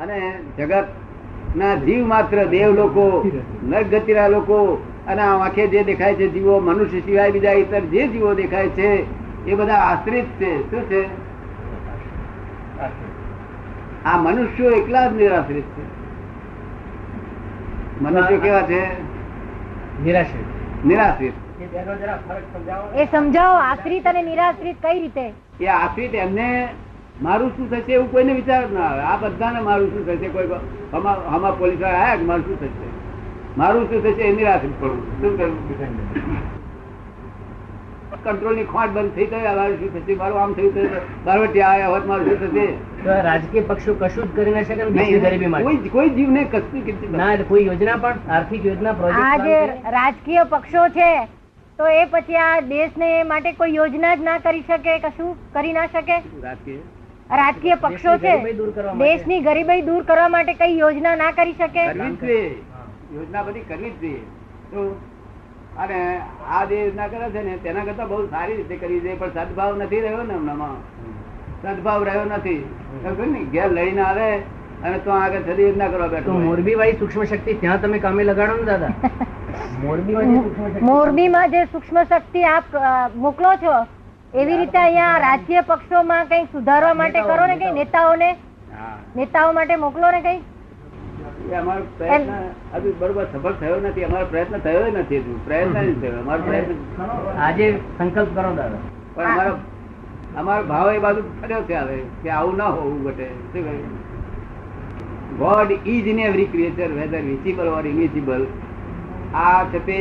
અને જગત ના જીવ માત્ર દેવ લોકો નરગતિરા લોકો અને આ આંખે જે દેખાય છે જીવો મનુષ્ય સિવાય બીજા ઇતર જે જીવો દેખાય છે એ બધા આશ્રિત છે. શું છે? આ મનુષ્યો એકલા જ નિરાશ્રિત છે. મનુષ્યો કેવા છે? નિરાશ્રિત. નિરાશ્રિત. એ સમજાવો આશ્રિત અને નિરાશ્રિત કઈ રીતે? એ આશ્રિત એમને મારું શું થશે એવું કોઈને વિચાર ના આવે. આ બધાને મારું શું થશે? કોઈ હમા હમા પોલીસ કે મારું શું થશે? મારું શું થશે એની નિરાશ્રિત પડવું શું કરવું કંટ્રોલની ખોટ બંધ થઈ ગઈ. મારું શું થશે? મારું આમ થયું બારવટી આવ્યા હોત મારું શું થશે? રાજકીય પક્ષો કશું જ કરી ના શકે ગરીબી માટે. કોઈ કોઈ જીવને કશું કીધું ના કોઈ યોજના પણ આર્થિક યોજના આ પ્રોજેક્ટ જે રાજકીય પક્ષો છે તો એ પછી આ દેશને માટે કોઈ યોજના જ ના કરી શકે કશું કરી ના શકે? રાજકીય? રાજકીય પક્ષો છે. દેશની ગરીબાઈ દૂર કરવા માટે. કઈ યોજના ના કરી શકે? યોજના બધી કરવી જ જોઈએ. અને આ જે યોજના કરે છે ને તેના કરતા બહુ સારી રીતે કરી છે પણ સદભાવ નથી રહ્યો ને હમણાં સદભાવ રહ્યો નથી. ને ઘેર લઈને આવે અને તો આગળ થતી યોજના કરવા બેઠો મોરબી વાળી સૂક્ષ્મ શક્તિ ત્યાં તમે કામે લગાડો ને દાદા. મોરબીમાં જે સૂક્ષ્મ શક્તિ આપ મોકલો છો એવી રીતે અહીંયા રાજકીય પક્ષોમાં કઈ સુધારવા માટે કરો ને કઈ? નેતાઓને? નેતાઓ માટે મોકલો ને કઈ? અમારો પ્રયત્ન હજુ બરોબર સફળ થયો નથી. અમારો પ્રયત્ન થયો નથી હજુ. પ્રયત્ન જ થયો. અમારો પ્રયત્ન આજે સંકલ્પ કરો દાદા. પણ અમારો અમારો ભાવ એ બાજુ ફર્યો છે હવે કે આવું ના હોવું ઘટે. શું કહ્યું God is in every creature whether visible or invisible આ છે તે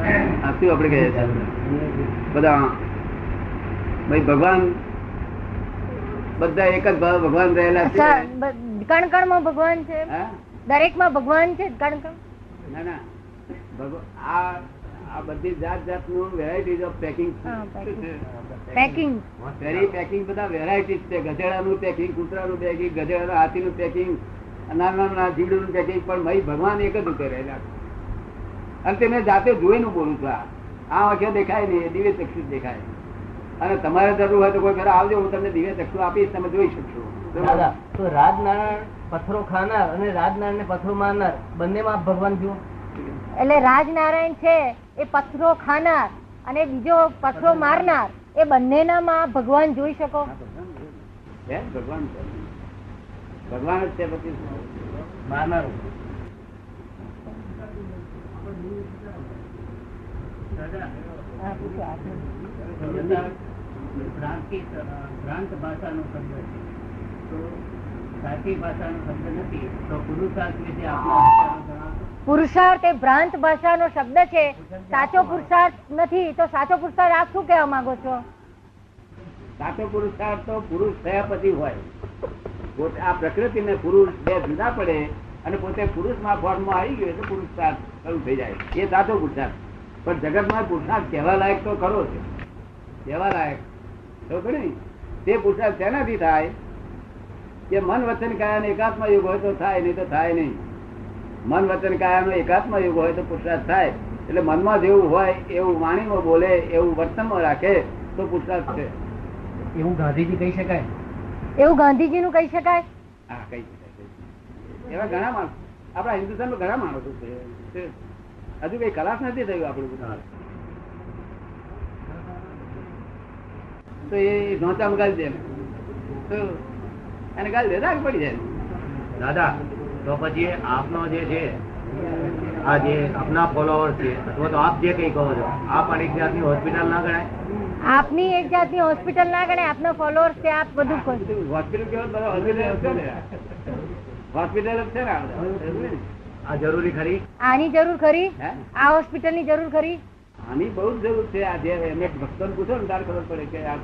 આ શું આપણે કહીએ છીએ? બધા ભાઈ ભગવાન બધા એક જ ભાવ ભગવાન રહેલા છે? અચ્છા, બ- કણ કણમાં ભગવાન છે? દરેકમાં ભગવાન છે કણ કણ ના ના. આ આ બધી જાત જાતનું varieties of packing packing very packing બધા વેરાયટીઝ છે. ગધેડાનું પેકિંગ કૂતરાનું પેકિંગ ગધેડા હાથી નું પેકિંગ નાના નાના જીવડું પેકિંગ પણ ભાઈ ભગવાન એક જ રહેલા અને તે મેં જાતે જોઈને બોલું છું આ આ આંખે દેખાય નહીં દિવ્ય ચક્ષુ દેખાય. અને તમારે જરૂર હોય તો કોઈ ઘરે આવજો હું તમને દિવ્ય ચક્ષુ આપીશ તમે જોઈ શકશો. તો રાજનારાયણ પથ્થરો ખાનાર અને રાજનારાયણ ને પથ્થરો મારનાર બંને માં ભગવાન જુઓ એટલે રાજનારાયણ છે એ પથ્થરો ખાનાર અને બીજો પથ્થરો મારનાર એ બંનેનામાં ભગવાન જોઈ શકો? ભગવાન ભગવાન જ છે પછી મારનાર હા, પૂછો આપને. પુરુષાર્થ એ ભ્રાંત ભાષાનો શબ્દ છે. સાચો પુરુષાર્થ નથી, તો સાચો પુરુષાર્થ આપ શું કહેવા માંગો છો? સાચો પુરુષાર્થ તો પુરુષ થયા પછી હોય. આ પ્રકૃતિ ને પુરુષ બે જુદા પડે અને પોતે પુરુષમાં ફોર્મમાં આવી ગયો એટલે પુરુષાર્થ શરૂ થઈ જાય. એ સાચો પુરુષાર્થ. પણ જગતમાં પુરુષાર્થ કહેવા લાયક તો ખરો છે. કહેવા લાયક. તો ખરું ને તે પુરુષાર્થ તેનાથી થાય? કે મન વચન કાયા એકાત્મ યુગ હોય તો થાય નહીં તો થાય નહીં. મન વચન કાયાનો એકાત્મ યુગ હોય તો પુરુષાર્થ થાય. એટલે મનમાં જેવું હોય એવું વાણીમાં બોલે એવું વર્તનમાં રાખે તો પુરુષાર્થ છે. એવું ગાંધીજી કહી શકાય? એવું ગાંધીજી નું કહી શકાય? હા કહી શકાય, એવા ઘણા માણસ. આપણા હિન્દુસ્તાનમાં ઘણા માણસો છે. હજુ કઈ કલાસ નથી થયું આપણું બધું. તો એ ઢોંચામાં ગાલી દે ને. તો એને ગાળી દે રાગ પડી જાય. દાદા તો પછી આપનો જે છે આ જે આપના ફોલોઅર છે અથવા તો આપ જે કઈ કહો છો આપ પણ એક જાતની હોસ્પિટલ ના ગણાય? આપની એક જાતની હોસ્પિટલ ના ગણે આપના ફોલોઅર્સ છે આપ બધું હોસ્પિટલ કેવો હોસ્પિટલ છે ને? હોસ્પિટલ છે ને આ જરૂરી ખરી? આની જરૂર ખરી? આ હોસ્પિટલની જરૂર ખરી? આની બહુ જરૂર છે. આ જે એમને ભક્તોને પૂછો ને તાર ખબર પડે કે આ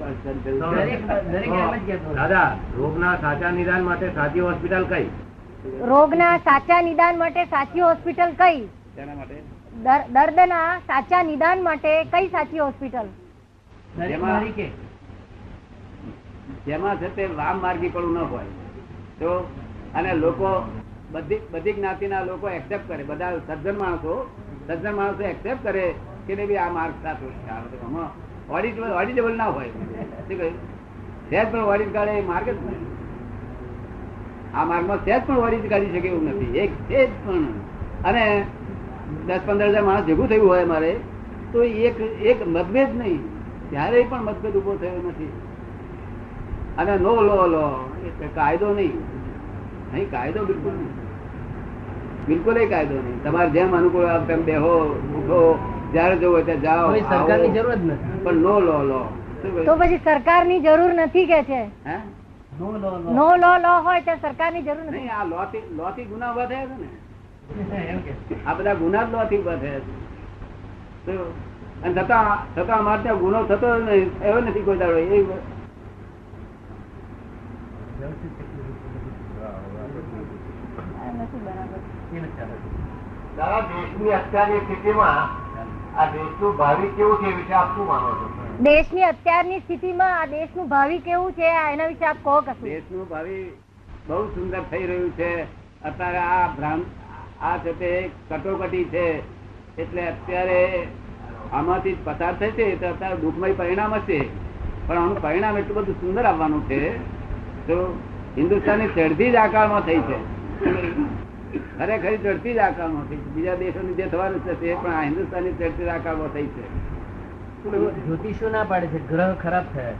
દાદા રોગ રોગના સાચા નિદાન માટે સાચી હોસ્પિટલ કઈ? રોગના સાચા નિદાન માટે સાચી હોસ્પિટલ કઈ? તેના માટે? દર- દર્દના સાચા નિદાન માટે કઈ સાચી હોસ્પિટલ? જેમાં છે તે વામ માર્ગી પણ ન હોય. તો અને લોકો બધી જ્ઞાતિના લોકો એક્સેપ્ટ કરે. બધા સજ્જન માણસો સજ્જન માણસો એક્સેપ્ટ કરે કે ભાઈ આ માર્ગ સાચો આમાં ઓડિટેબલ ના હોય. શું કહ્યું? સહેજ પણ ઓડિટ કાઢે એ માર્ગ જ નહીં. આ માર્ગમાં સહેજ પણ વરી કાઢી શકે એવું નથી. એક સહેજ પણ. અને દસ પંદર હજાર માણસ ભેગું થયું હોય મારે તો એક એક મતભેદ નહીં. ત્યારે પણ મતભેદ ઊભો થયો નથી. અને નો લો લો એ કાયદો નહીં. અહીં કાયદો બિલકુલ નહીં. બિલકુલ કાયદો નહીં. તમારે જેમ અનુકૂળ તેમ બેહો ઉઠો જયારે જવું હોય ત્યાં જાઓ સરકારની જરૂર જ નથી. પણ નો લો લો. તો પછી સરકારની જરૂર નથી કે છે? નો લો લો. નો લો લો હોય ત્યાં સરકારની જરૂર નથી. આ લો થી લો થી ગુના ઊભા થયા છે ને. આ બધા ગુના જ લોથી ઊભા થયા છે અને છતાં છતાં અમારે ત્યાં ગુનો થતો નહીં એવો નથી કોઈ દાડો. એ આ નથી બરાબર એ નથી ચાલે. દાદા દેશની અત્યારની સ્થિતિમાં આ દેશનું ભાવિ કેવું છે વિશે આપ શું માનો છો? દેશની અત્યારની સ્થિતિમાં આ દેશનું ભાવિ કેવું છે એના વિશે આપ કહો કશું. દેશનું ભાવિ બહુ સુંદર થઈ રહ્યું છે. અત્યારે આ ભ્રામ આ છે તે કટોકટી છે. એટલે અત્યારે આમાંથી જ પસાર થશે તો અત્યારે દુઃખમય પરિણામ હશે. પણ આનું પરિણામ એટલું બધું સુંદર આવવાનું છે. તો હિન્દુસ્તાનની ચડતી જ આકારમાં થઈ છે. ખરેખર ચડતી જ આકારમાં થઈ છે. બીજા દેશોની જે થવાનું છે તે પણ આ હિન્દુસ્તાનની ચડતી જ આકારમાં થઈ છે. જ્યોતિષો ના પાડે છે ગ્રહ ખરાબ થયા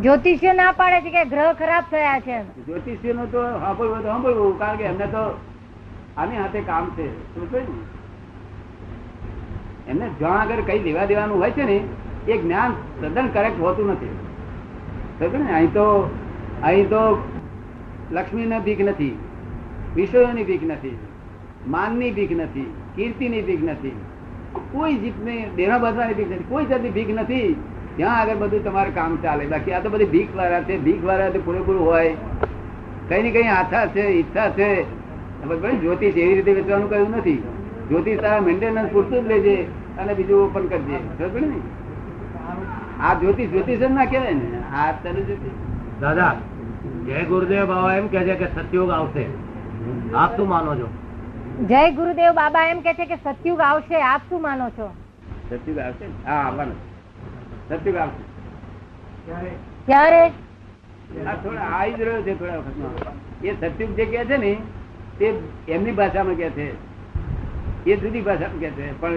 જ્યોતિષીઓ ના પાડે છે કે ગ્રહ ખરાબ થયા છે? જ્યોતિષીઓ નું તો સાંભળવું તો સાંભળવું કારણ કે એમને તો આની હાથે કામ છે. ને? એમને જ્યાં આગળ કઈ લેવા દેવાનું હોય છે ને એ જ્ઞાન તદ્દન કરેક્ટ હોતું નથી. ને? અહીં તો અહીં તો લક્ષ્મીની ભીખ નથી. વિષયોની ભીખ નથી, માનની ભીખ નથી, કીર્તિની ભીખ નથી. કોઈ જીતને દેવા બાંધવાની ભીખ નથી. કોઈ જાતની ભીખ નથી. ત્યાં આગળ બધું તમારે કામ ચાલે. બાકી આ તો બધી ભીખ વાળા છે. ભીખ વાળા તો પૂરેપૂરું હોય. કઈ ને કઈ આશા છે, ઈચ્છા છે. જ્યોતિષ એવી રીતે વેચવાનું કહ્યું નથી. જ્યોતિષ તારા મેન્ટેનન્સ પૂરતું જ લેજે અને બીજું ઓપન કરજે સમજ ને? આ જ્યોતિષ જ્યોતિષ જ ના કહેવાય ને. આ તારું જ્યોતિષ. દાદા, જય ગુરુદેવ બાબા એમ કે છે કે સત્યોગ આવશે. આપ શું માનો છો? જય ગુરુદેવ બાબા એમ કે છે કે સત્યુગ આવશે આપ શું માનો છો? સત્યુગ આવશે? હા આવવાનું. સત્યુગ આવશે. ક્યારે? આ થોડા આવી જ રહ્યો છે થોડા વખતમાં એ સત્યુગ જે કહે છે ને તે એમની ભાષામાં કહે છે. એ જુદી ભાષામાં કે છે. પણ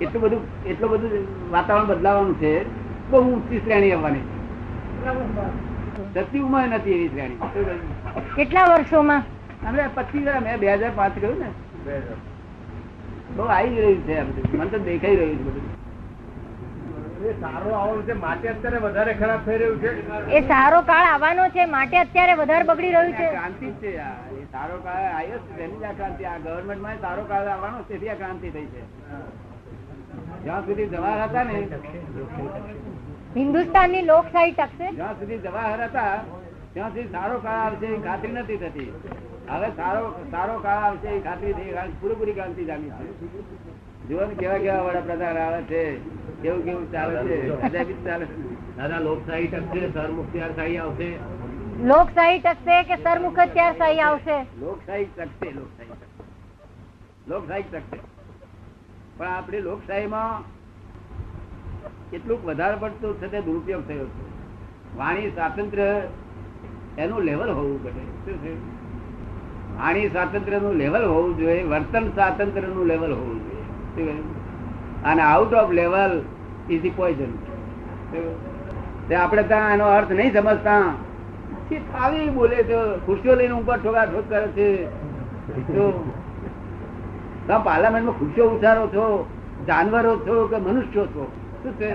એટલું બધું એટલું બધું વાતાવરણ બદલાવાનું છે બહુ ઊંચી શ્રેણી આવવાની. સત્યુગમાં નથી એવી શ્રેણી. કેટલા વર્ષોમાં? અમે પચીસ વર્ષ મેં બે હજાર પાંચ કહ્યું ને? બહુ આવી જ રહ્યું છે મને તો દેખાઈ રહ્યું છે બધું. સારો આવવાનું છે માટે અત્યારે વધારે ખરાબ થઈ રહ્યું છે. એ સારો કાળ આવવાનો છે માટે અત્યારે વધારે બગડી રહ્યું છે. આ ક્રાંતિ છે સારો કાળ આવ્યો છે તેની જ આ ક્રાંતિ. આ ગવર્મેન્ટમાં સારો કાળ આવવાનો તેથી આ ક્રાંતિ થઈ છે. જ્યાં સુધી જવાહર હતા ને હિન્દુસ્તાનની લોકશાહી ટકશે? જ્યાં સુધી જવાહર હતા ત્યાં સુધી સારો કાળ આવશે એ ખાતરી નથી થતી. હવે સારો સારો કાળ આવશે એ ખાતરી થઈ પૂરેપૂરી ક્રાંતિ જામી છે. જુઓ ને કેવા કેવા વડાપ્રધાન આવે છે. કેવું કેવું ચાલે છે. ચાલે દાદા લોકશાહી ટકશે સરમુખત્યારશાહી આવશે. લોકશાહી ટકશે કે સરમુખત્યારશાહી આવશે? લોકશાહી ટકશે લોકશાહી લોકશાહી ટકશે. પણ આપણી લોકશાહીમાં કેટલુંક વધારે પડતું છે તે દુરુપયોગ થયો છે. વાણી સ્વાતંત્ર્ય એનું લેવલ હોવું પડે વાણી સ્વાતંત્ર્યનું લેવલ હોવું જોઈએ વર્તન સ્વાતંત્ર્યનું લેવલ હોવું જોઈએ? અને out of level is poison આપણે ત્યાં એનો અર્થ નહીં સમજતા. આવી બોલે છે ખુરશીઓ લઈને ઉપર ઠોકા ઠોક કરે છે. તમે પાર્લામેન્ટમાં ખુરશીઓ ઉછારો છો જાનવરો છો કે મનુષ્યો છો? શું છે?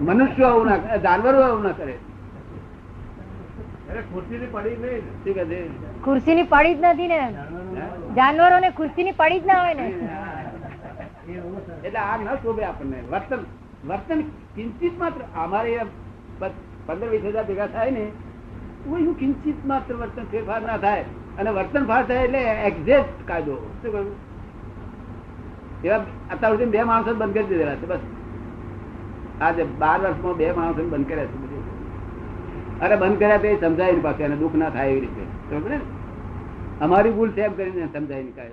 મનુષ્યો આવું ના કરે જાનવરો આવું ના કરે. ખુરશીની પડી નહીં. શું કહે છે? ખુરશીની પડી જ નથી ને. જાનવરોને ખુરશીની પડી જ ના હોય ને. એટલે આ ન શોભે આપણને. વર્તન વર્તન કિંચિત માત્ર અમારે પંદર વીસ હજાર ભેગા થાય ને તો કિંચિત માત્ર વર્તન ફેરફાર ના થાય. અને વર્તન ફાર થાય એટલે એક્ઝેક્ટ કાયદો. શું કહ્યું? એવા અત્યાર સુધી બે માણસો જ બંધ કરી દીધેલા છે બસ. આજે બાર વર્ષમાં બે માણસો બંધ કર્યા છે અરે બંધ કર્યા તે સમજાય ને એને દુઃખ ના થાય એવી રીતે. ને? અમારી ભૂલ સેમ કરીને સમજાય નહીં કાંઈ.